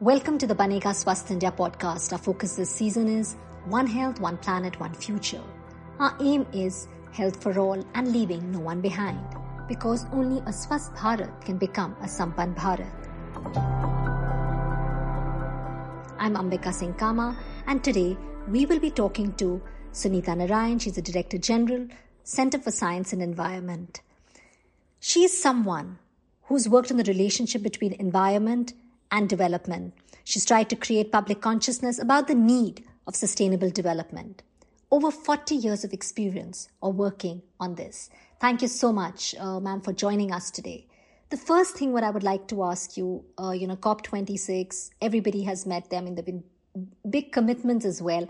Welcome to the Banega Swasth India podcast. Our focus this season is One Health, One Planet, One Future. Our aim is health for all and leaving no one behind because only a Swasth Bharat can become a Sampan Bharat. I'm Ambika Singh Kama and today we will be talking to Sunita Narain. She's the Director General, Center for Science and Environment. She is someone who's worked on the relationship between environment and development. She's tried to create public consciousness about the need of sustainable development. Over 40 years of experience of working on this. Thank you so much, uh, ma'am, for joining us today. The first thing what I would like to ask you, uh, you know, COP26, everybody has met them. I mean, there have been big commitments as well.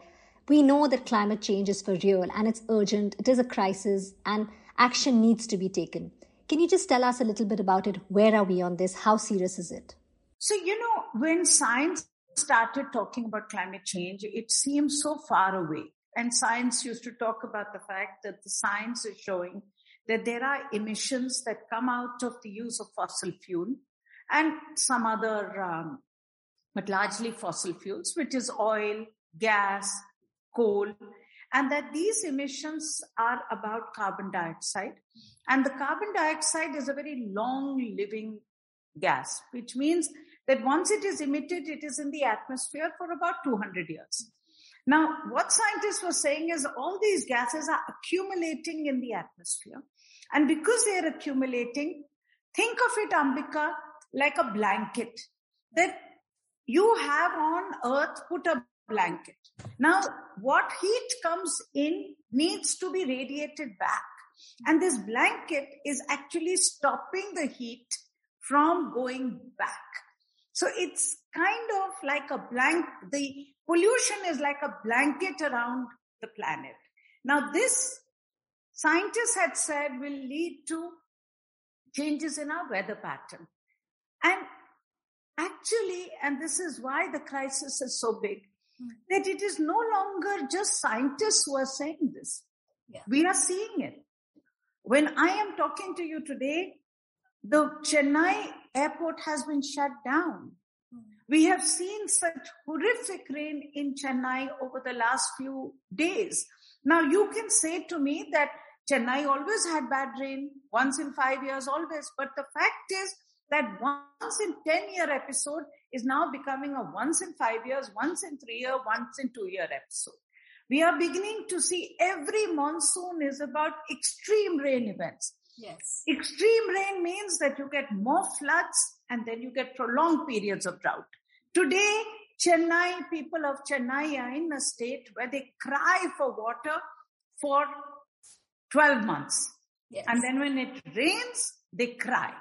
We know that climate change is for real and it's urgent. It is a crisis and action needs to be taken. Can you just tell us a little bit about it? Where are we on this? How serious is it? So, you know, when science started talking about climate change, it seemed so far away. And science used to talk about the fact that the science is showing that there are emissions that come out of the use of fossil fuel and some other, um, but largely fossil fuels, which is oil, gas, coal, and that these emissions are about carbon dioxide. And the carbon dioxide is a very long living gas, which means that once it is emitted, it is in the atmosphere for about 200 years. Now, what scientists were saying is all these gases are accumulating in the atmosphere. And because they are accumulating, think of it, Ambika, like a blanket that you have on earth, put a blanket. Now, what heat comes in needs to be radiated back. And this blanket is actually stopping the heat from going back. So it's kind of like a blank, the pollution is like a blanket around the planet. Now this scientists had said will lead to changes in our weather pattern. And actually, and this is why the crisis is so big, mm. that it is no longer just scientists who are saying this. Yeah. We are seeing it. When I am talking to you today, the Chennai airport has been shut down. Hmm. We have seen such horrific rain in Chennai over the last few days. Now you can say to me that Chennai always had bad rain, once in five years, always. But the fact is that once in 10 year episode is now becoming a once in five years, once in three year, once in two year episode. We are beginning to see every monsoon is about extreme rain events. Yes. Extreme rain means that you get more floods and then you get prolonged periods of drought. Today, Chennai, people of Chennai are in a state where they cry for water for 12 months. Yes. And then when it rains, they cry.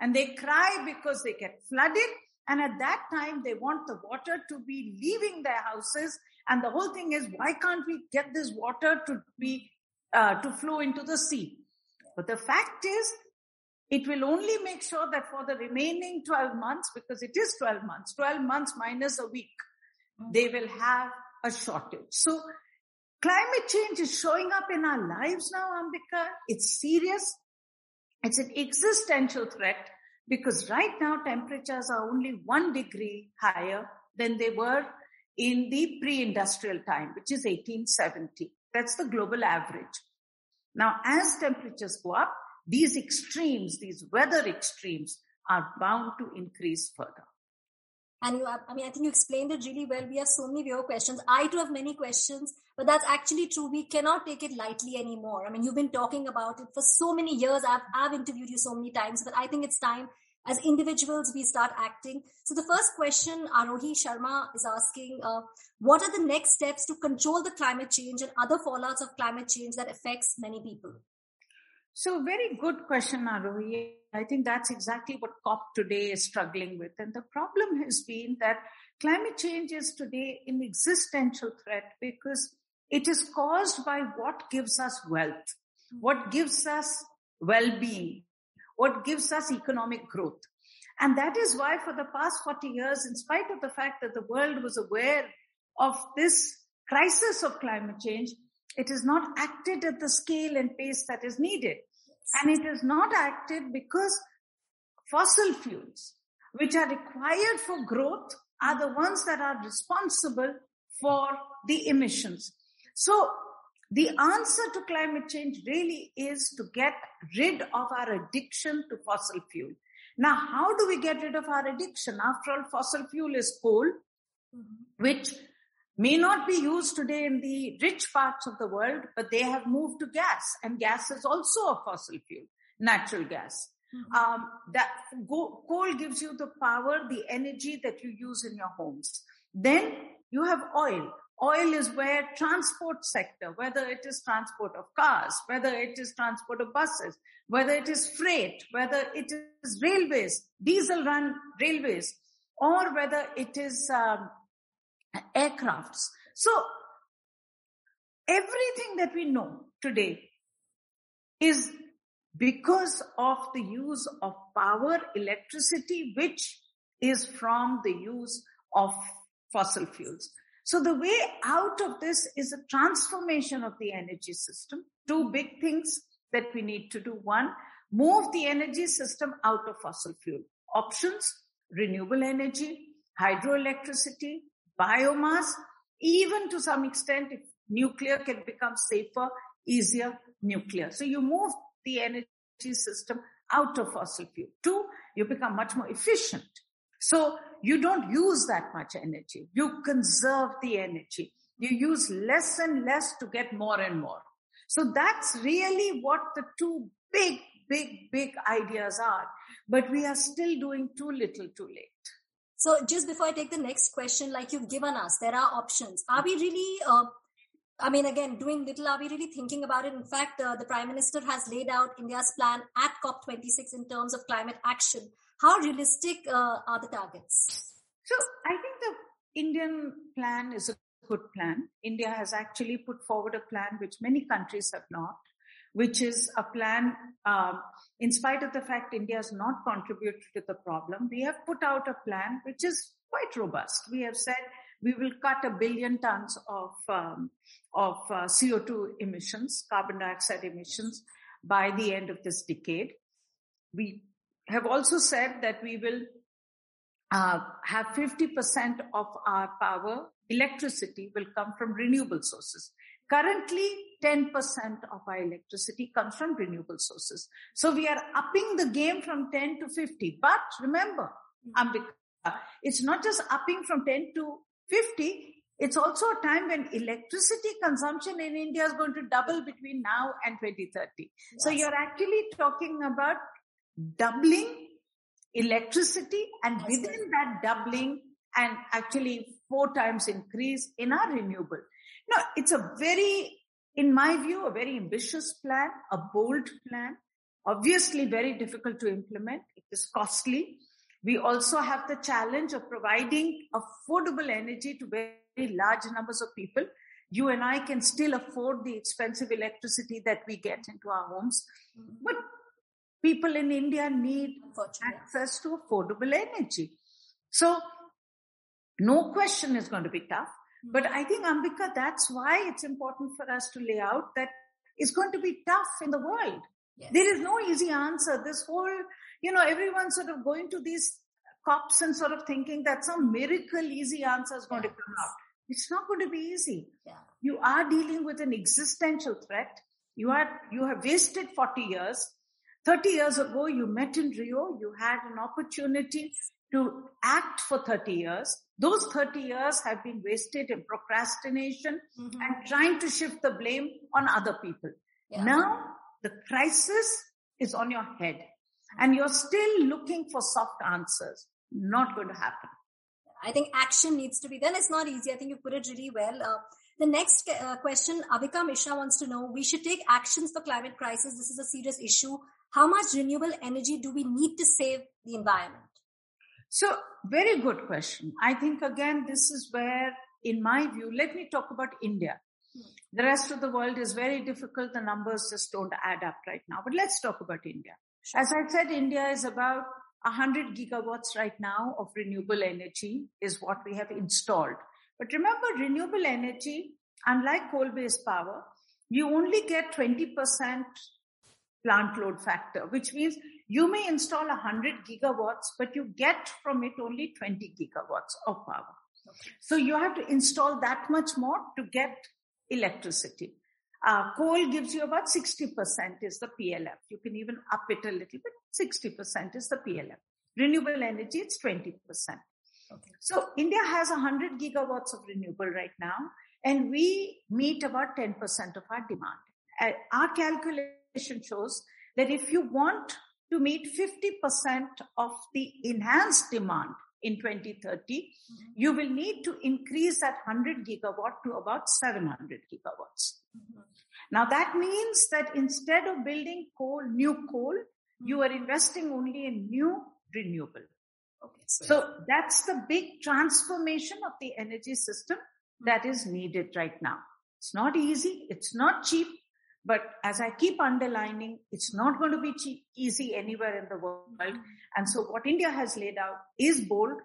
And they cry because they get flooded. And at that time, they want the water to be leaving their houses. And the whole thing is, why can't we get this water to be, uh, to flow into the sea? But the fact is, it will only make sure that for the remaining 12 months, because it is 12 months, 12 months minus a week, mm-hmm. they will have a shortage. So climate change is showing up in our lives now, Ambika. It's serious. It's an existential threat because right now temperatures are only one degree higher than they were in the pre-industrial time, which is 1870. That's the global average. Now, as temperatures go up, these extremes, these weather extremes are bound to increase further. And you, I mean, I think you explained it really well. We have so many viewer questions. I too have many questions, but that's actually true. We cannot take it lightly anymore. I mean, you've been talking about it for so many years. I've, I've interviewed you so many times, but I think it's time as individuals we start acting. So the first question Arohi Sharma is asking, uh, what are the next steps to control the climate change and other fallouts of climate change that affects many people? So very good question, Arohi. I think that's exactly what COP today is struggling with. And the problem has been that climate change is today an existential threat because it is caused by what gives us wealth, what gives us well-being, what gives us economic growth. And that is why for the past 40 years, in spite of the fact that the world was aware of this crisis of climate change, it has not acted at the scale and pace that is needed. And it is not acted because fossil fuels, which are required for growth, are the ones that are responsible for the emissions. So the answer to climate change really is to get rid of our addiction to fossil fuel. Now, how do we get rid of our addiction? After all, fossil fuel is coal, which may not be used today in the rich parts of the world, but they have moved to gas, and gas is also a fossil fuel, natural gas. Mm-hmm. Um, that go, coal gives you the power, the energy that you use in your homes. Then you have oil. Oil is where transport sector, whether it is transport of cars, whether it is transport of buses, whether it is freight, whether it is railways, diesel run railways, or whether it is um, aircrafts. So everything that we know today is because of the use of power, electricity, which is from the use of fossil fuels. So the way out of this is a transformation of the energy system. Two big things that we need to do. One, move the energy system out of fossil fuel. Options, renewable energy, hydroelectricity, biomass, even to some extent, if nuclear can become safer, easier, nuclear. So you move the energy system out of fossil fuel. Two, you become much more efficient. So you don't use that much energy. You conserve the energy. You use less and less to get more and more. So that's really what the two big, big, big ideas are. But we are still doing too little too late. So just before I take the next question, like you've given us, there are options. Are we really, uh, I mean, again, doing little, are we really thinking about it? In fact, uh, the Prime Minister has laid out India's plan at COP26 in terms of climate action. How realistic uh, are the targets? So I think the Indian plan is a good plan. India has actually put forward a plan which many countries have not which is a plan, um, in spite of the fact India has not contributed to the problem, we have put out a plan which is quite robust. We have said we will cut a billion tons of, um, of uh, CO2 emissions, carbon dioxide emissions by the end of this decade. We have also said that we will uh, have 50% of our power, electricity will come from renewable sources. Currently, 10% of our electricity comes from renewable sources. So we are upping the game from 10 to 50. But remember, Ambika, it's not just upping from 10 to 50. It's also a time when electricity consumption in India is going to double between now and 2030. Yes. So you're actually talking about doubling electricity and within that doubling and actually four times increase in our renewable. No, it's a very, in my view, a very ambitious plan, a bold plan, obviously very difficult to implement. It is costly. We also have the challenge of providing affordable energy to very large numbers of people. You and I can still afford the expensive electricity that we get into our homes. Mm-hmm. But people in India need access to affordable energy. So no question is going to be tough. But I think, Ambika, that's why it's important for us to lay out that it's going to be tough in the world. Yes. There is no easy answer. This whole, you know, everyone's sort of going to these cops and sort of thinking that some miracle easy answer is going yes. to come out. It's not going to be easy. Yeah. You are dealing with an existential threat. You are, you have wasted 40 years. 30 years ago, you met in Rio. You had an opportunity to act for 30 years. Those 30 years have been wasted in procrastination mm-hmm. and trying to shift the blame on other people. Yeah. Now the crisis is on your head and you're still looking for soft answers. Not going to happen. I think action needs to be done. It's not easy. I think you put it really well. Uh, the next uh, question, Avika Mishra wants to know, we should take actions for climate crisis. This is a serious issue. How much renewable energy do we need to save the environment? So very good question. I think again, this is where, in my view, let me talk about India. The rest of the world is very difficult. The numbers just don't add up right now. But let's talk about India. As I said, India is about 100 gigawatts right now of renewable energy is what we have installed. But remember, renewable energy, unlike coal-based power, you only get 20% plant load factor, which means you may install 100 gigawatts, but you get from it only 20 gigawatts of power. Okay. So you have to install that much more to get electricity. Uh, coal gives you about 60% is the PLF. You can even up it a little bit. 60% is the PLF. Renewable energy, it's 20%. Okay. So India has 100 gigawatts of renewable right now, and we meet about 10% of our demand. Uh, our calculation shows that if you want to meet 50% of the enhanced demand in 2030, mm-hmm. you will need to increase that 100 gigawatt to about 700 gigawatts. Mm-hmm. Now that means that instead of building coal, new coal, mm-hmm. you are investing only in new renewable. Okay, so, so that's the big transformation of the energy system that is needed right now. It's not easy. It's not cheap. But as I keep underlining, it's not going to be cheap, easy anywhere in the world. And so what India has laid out is bold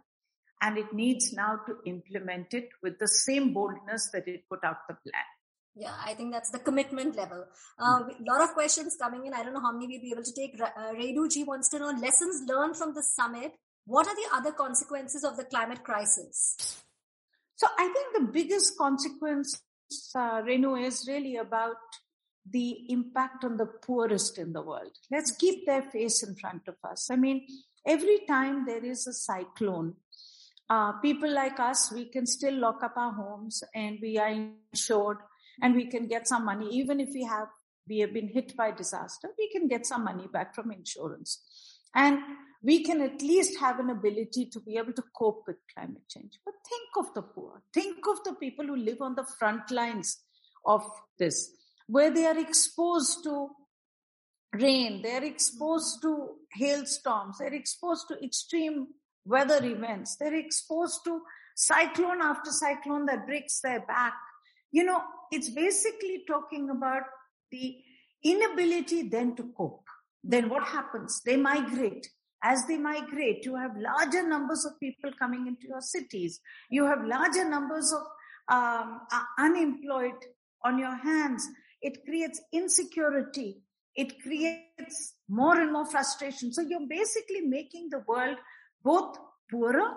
and it needs now to implement it with the same boldness that it put out the plan. Yeah, I think that's the commitment level. A uh, lot of questions coming in. I don't know how many we'll be able to take. Uh, Renu ji wants to know lessons learned from the summit. What are the other consequences of the climate crisis? So I think the biggest consequence, uh, Renu, is really about the impact on the poorest in the world. Let's keep their face in front of us. I mean, every time there is a cyclone, uh, people like us, we can still lock up our homes and we are insured and we can get some money. Even if we have, we have been hit by disaster, we can get some money back from insurance. And we can at least have an ability to be able to cope with climate change. But think of the poor. Think of the people who live on the front lines of this where they are exposed to rain, they're exposed to hailstorms, they're exposed to extreme weather events, they're exposed to cyclone after cyclone that breaks their back. You know, it's basically talking about the inability then to cope. Then what happens? They migrate. As they migrate, you have larger numbers of people coming into your cities. You have larger numbers of um, unemployed on your hands. It creates insecurity. It creates more and more frustration. So you're basically making the world both poorer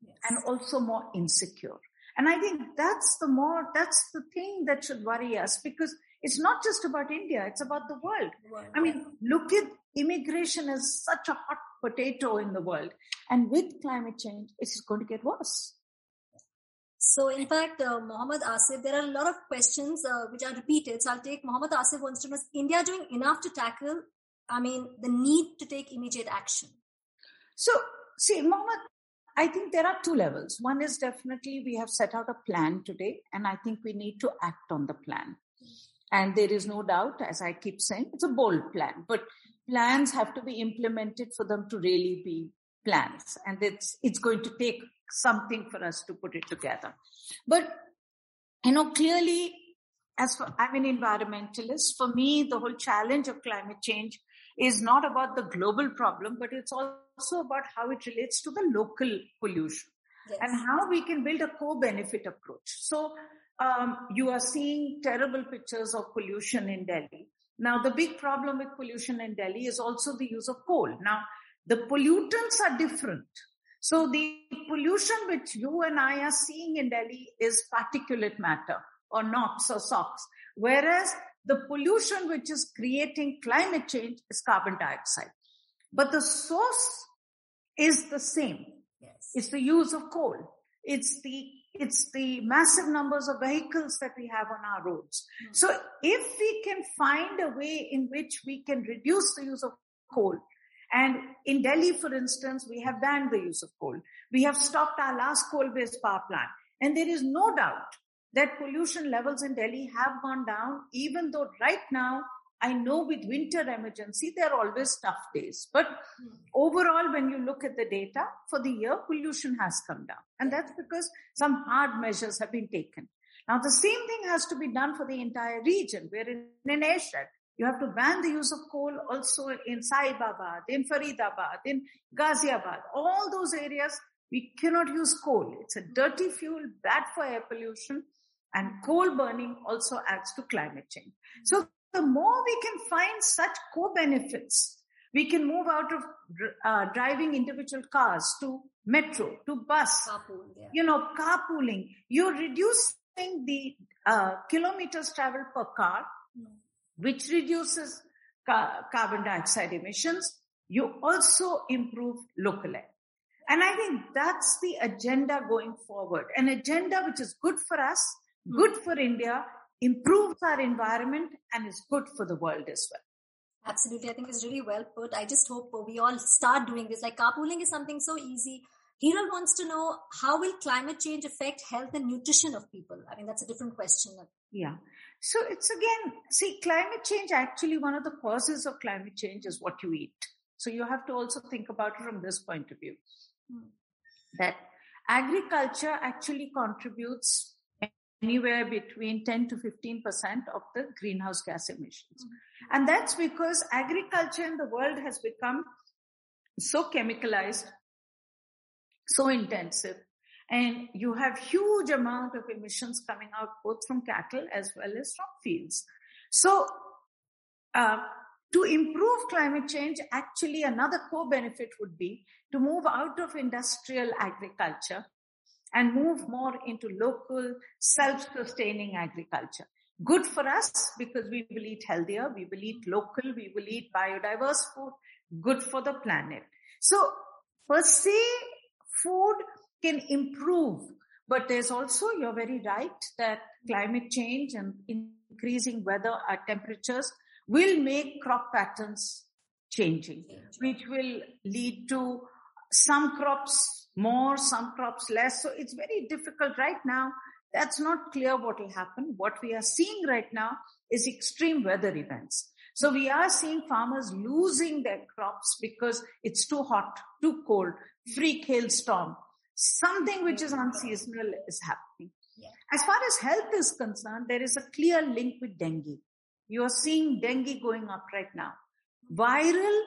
yes. and also more insecure. And I think that's the more, that's the thing that should worry us because it's not just about India, it's about the world. world. I mean, look at immigration is such a hot potato in the world. And with climate change, it's going to get worse. So, in fact, uh, Mohammed Asif, there are a lot of questions uh, which are repeated. So, I'll take Mohammed Asif wants to know: Is India doing enough to tackle? I mean, the need to take immediate action. So, see, Mohammed, I think there are two levels. One is definitely we have set out a plan today, and I think we need to act on the plan. And there is no doubt, as I keep saying, it's a bold plan, but plans have to be implemented for them to really be plans. And it's, it's going to take something for us to put it together. But, you know, clearly, as for, I'm an environmentalist, for me, the whole challenge of climate change is not about the global problem, but it's also about how it relates to the local pollution yes. and how we can build a co-benefit approach. So, um, you are seeing terrible pictures of pollution in Delhi. Now, the big problem with pollution in Delhi is also the use of coal. Now, the pollutants are different. So the pollution which you and I are seeing in Delhi is particulate matter or NOx or SOx, whereas the pollution which is creating climate change is carbon dioxide. But the source is the same. Yes. It's the use of coal. It's the it's the massive numbers of vehicles that we have on our roads. Mm-hmm. So if we can find a way in which we can reduce the use of coal, and in Delhi, for instance, we have banned the use of coal. We have stopped our last coal-based power plant. And there is no doubt that pollution levels in Delhi have gone down, even though right now, I know with winter emergency, there are always tough days. But hmm. overall, when you look at the data for the year, pollution has come down. And that's because some hard measures have been taken. Now, the same thing has to be done for the entire region. We're in an airshed. You have to ban the use of coal also in Sahibabad, in Faridabad, in Ghaziabad. All those areas, we cannot use coal. It's a dirty fuel, bad for air pollution, and coal burning also adds to climate change. So the more we can find such co-benefits, We can move out of uh, driving individual cars to metro, to bus, Carpool, yeah. you know, carpooling. You're reducing the uh, kilometers traveled per car, Mm. which reduces ca- carbon dioxide emissions. You also improve local air. And I think that's the agenda going forward. An agenda which is good for us, good for India, improves our environment, and is good for the world as well. Absolutely. I think it's really well put. I just hope we all start doing this. Like carpooling is something so easy. Hiral wants to know how will climate change affect health and nutrition of people? I mean, that's a different question. Yeah. So it's again, see, climate change actually, one of the causes of climate change is what you eat. So you have to also think about it from this point of view Hmm. that agriculture actually contributes anywhere between 10 to 15% of the greenhouse gas emissions. And that's because agriculture in the world has become so chemicalized, so intensive, and you have huge amount of emissions coming out both from cattle as well as from fields. So, uh, to improve climate change, actually another co-benefit would be to move out of industrial agriculture and move more into local self-sustaining agriculture. Good for us because we will eat healthier, we will eat local, we will eat biodiverse food, good for the planet. So per se, food can improve, but there's also, you're very right that climate change and increasing weather temperatures will make crop patterns changing, which will lead to some crops more, some crops less. So it's very difficult right now. That's not clear what will happen. What we are seeing right now is extreme weather events. So we are seeing farmers losing their crops because it's too hot, too cold, freak hailstorm. Something which is unseasonal is happening. Yeah. As far as health is concerned, there is a clear link with dengue. You are seeing dengue going up right now. Viral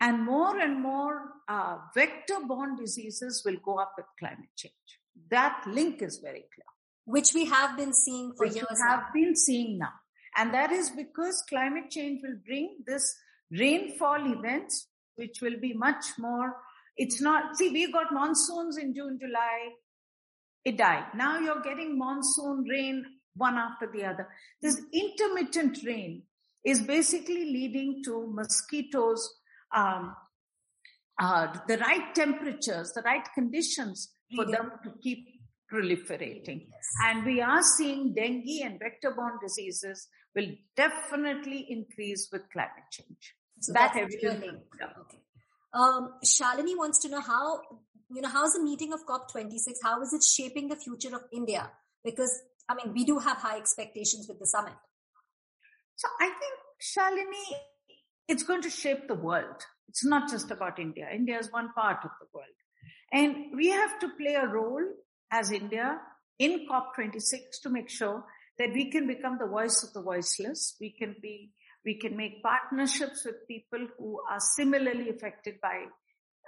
and more and more uh, vector-borne diseases will go up with climate change. That link is very clear. Which we have been seeing for Which years we have now. been seeing now. And that is because climate change will bring this rainfall events, which will be much more, it's not, see, we got monsoons in June, July, it died. Now you're getting monsoon rain one after the other. This intermittent rain is basically leading to mosquitoes, um, uh, the right temperatures, the right conditions for Breeding. them to keep proliferating. Yes. And we are seeing dengue and vector-borne diseases will definitely increase with climate change. So that that's everything. clear evidence- link. yeah. Okay. Um, Shalini wants to know how, you know, how's the meeting of COP26? How is it shaping the future of India? Because, I mean, we do have high expectations with the summit. So I think, Shalini, it's going to shape the world. It's not just about India. India is one part of the world. And we have to play a role as India in COP26 to make sure that we can become the voice of the voiceless. We can be, we can make partnerships with people who are similarly affected by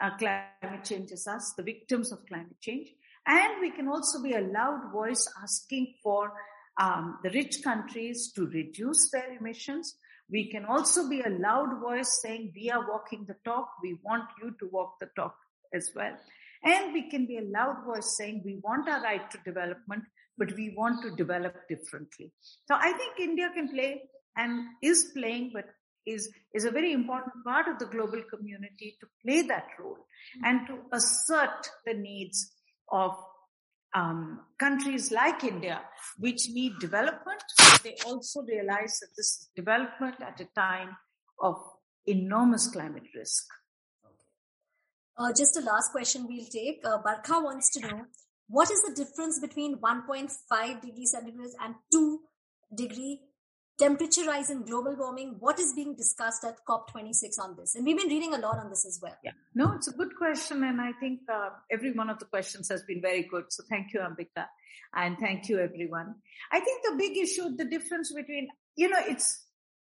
uh, climate change as us, the victims of climate change. And we can also be a loud voice asking for um, the rich countries to reduce their emissions. We can also be a loud voice saying we are walking the talk. We want you to walk the talk as well. And we can be a loud voice saying we want our right to development, but we want to develop differently. So I think India can play and is playing, but is, is a very important part of the global community to play that role and to assert the needs of um, countries like India, which need development. They also realize that this is development at a time of enormous climate risk. Uh, just a last question we'll take. Uh, Barkha wants to know what is the difference between 1.5 degrees centigrade and 2 degree temperature rise and global warming? What is being discussed at COP26 on this? And we've been reading a lot on this as well. Yeah, no, it's a good question. And I think uh, every one of the questions has been very good. So thank you, Ambika. And thank you, everyone. I think the big issue, the difference between, you know, it's,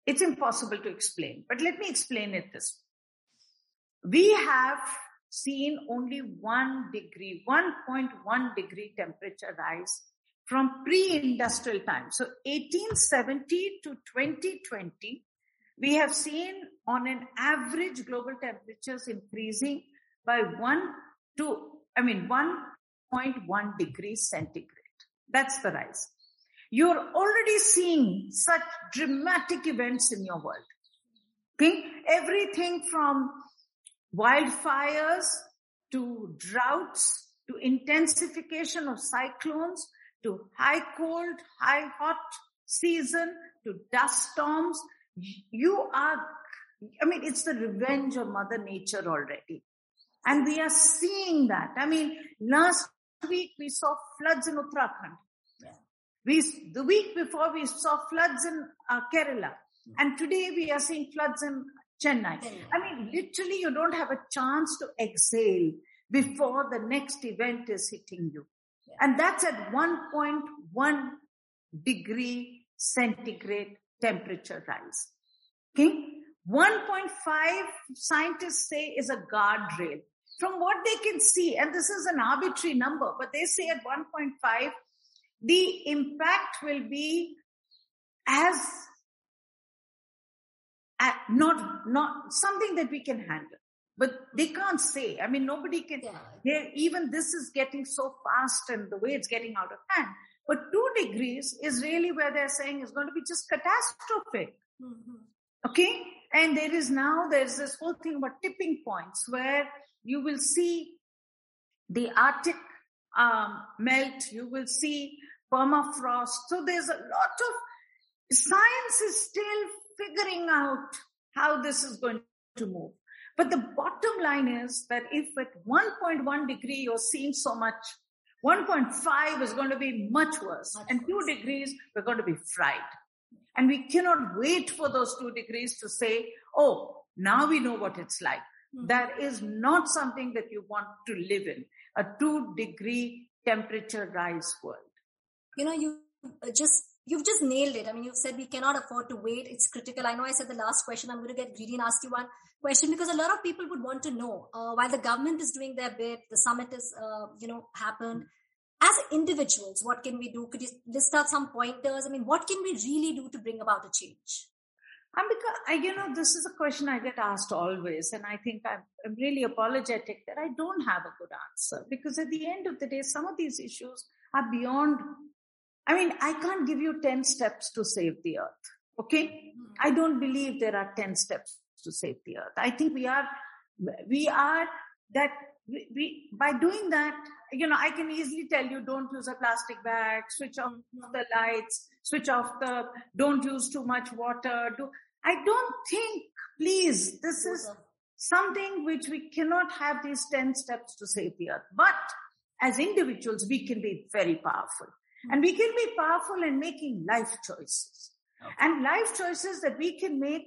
it's impossible to explain, but let me explain it this way. We have seen only one degree, 1.1 degree temperature rise from pre-industrial time. So 1870 to 2020, we have seen on an average global temperatures increasing by one to, I mean, 1.1 degrees centigrade. That's the rise. You're already seeing such dramatic events in your world. Okay? Everything from wildfires to droughts to intensification of cyclones to high cold, high hot season to dust storms. You are, I mean, it's the revenge of Mother Nature already. And we are seeing that. I mean, last week we saw floods in Uttarakhand. Yeah. We, the week before we saw floods in uh, Kerala. And today we are seeing floods in Chennai. I mean, literally you don't have a chance to exhale before the next event is hitting you. And that's at 1.1 degree centigrade temperature rise. Okay. 1.5 scientists say is a guardrail. From what they can see, and this is an arbitrary number, but they say at 1.5, the impact will be as uh, not not something that we can handle but they can't say. I mean, nobody can. Yeah. Even this is getting so fast, and the way it's getting out of hand. But two degrees is really where they're saying is going to be just catastrophic. Mm-hmm. Okay, and there is now there's this whole thing about tipping points where you will see the Arctic um, melt. You will see permafrost. So there's a lot of science is still figuring out how this is going to move. But the bottom line is that if at 1.1 degree you're seeing so much, 1.5 is going to be much worse. Much and worse. 2 degrees, we're going to be fried. And we cannot wait for those 2 degrees to say, oh, now we know what it's like. Mm-hmm. That is not something that you want to live in. A 2 degree temperature rise world. You know, you just you've just nailed it. I mean, you've said we cannot afford to wait. It's critical. I know I said the last question. I'm going to get greedy and ask you one question because a lot of people would want to know uh, while the government is doing their bit, the summit is, uh, you know, happened. As individuals, what can we do? Could you list out some pointers? I mean, what can we really do to bring about a change? Ambika, I, you know, this is a question I get asked always, and I think I'm, I'm really apologetic that I don't have a good answer because at the end of the day, some of these issues are beyond I mean, I can't give you 10 steps to save the earth. Okay. Mm-hmm. I don't believe there are 10 steps to save the earth. I think we are, we are that we, we, by doing that, you know, I can easily tell you don't use a plastic bag, switch off mm-hmm. the lights, switch off the, don't use too much water. Do, I don't think, please, this is something which we cannot have these 10 steps to save the earth. But as individuals, we can be very powerful. And we can be powerful in making life choices. Okay. And life choices that we can make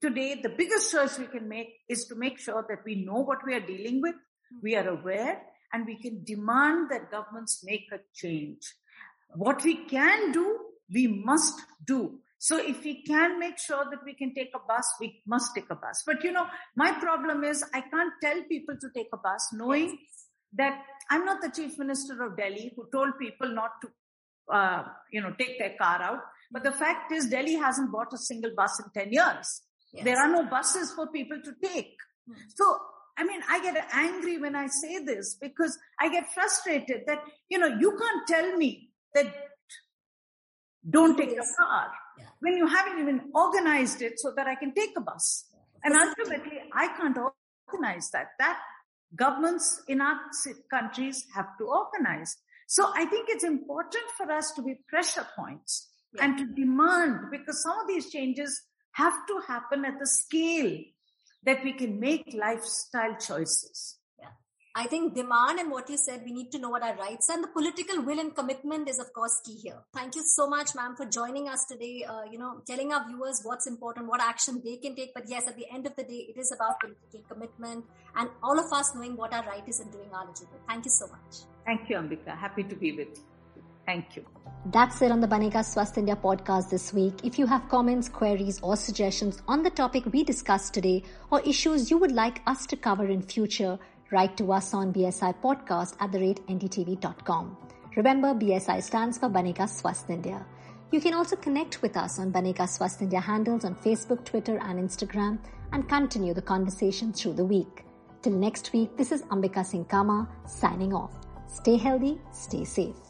today, the biggest choice we can make is to make sure that we know what we are dealing with, hmm. we are aware, and we can demand that governments make a change. What we can do, we must do. So if we can make sure that we can take a bus, we must take a bus. But you know, my problem is I can't tell people to take a bus knowing yes. that I'm not the chief minister of Delhi who told people not to uh, you know, take their car out. But the fact is Delhi hasn't bought a single bus in 10 years. Yes. There are no buses for people to take. Hmm. So, I mean, I get angry when I say this because I get frustrated that, you know, you can't tell me that don't take yes. a car yeah. when you haven't even organized it so that I can take a bus. And ultimately, I can't organize that. That governments in our countries have to organize. So I think it's important for us to be pressure points yeah. and to demand because some of these changes have to happen at the scale that we can make lifestyle choices. I think demand and what you said, we need to know what our rights and the political will and commitment is of course key here. Thank you so much, ma'am, for joining us today. Uh, you know, telling our viewers what's important, what action they can take. But yes, at the end of the day, it is about political commitment and all of us knowing what our right is and doing our little bit. Thank you so much. Thank you, Ambika. Happy to be with you. Thank you. That's it on the Banega Swasth India podcast this week. If you have comments, queries, or suggestions on the topic we discussed today or issues you would like us to cover in future, write to us on BSI podcast at the rate ndtv.com. Remember, BSI stands for Banega Swasth India. You can also connect with us on Banega Swasth India handles on Facebook, Twitter, and Instagram and continue the conversation through the week. Till next week, this is Ambika Singh Kama signing off. Stay healthy, stay safe.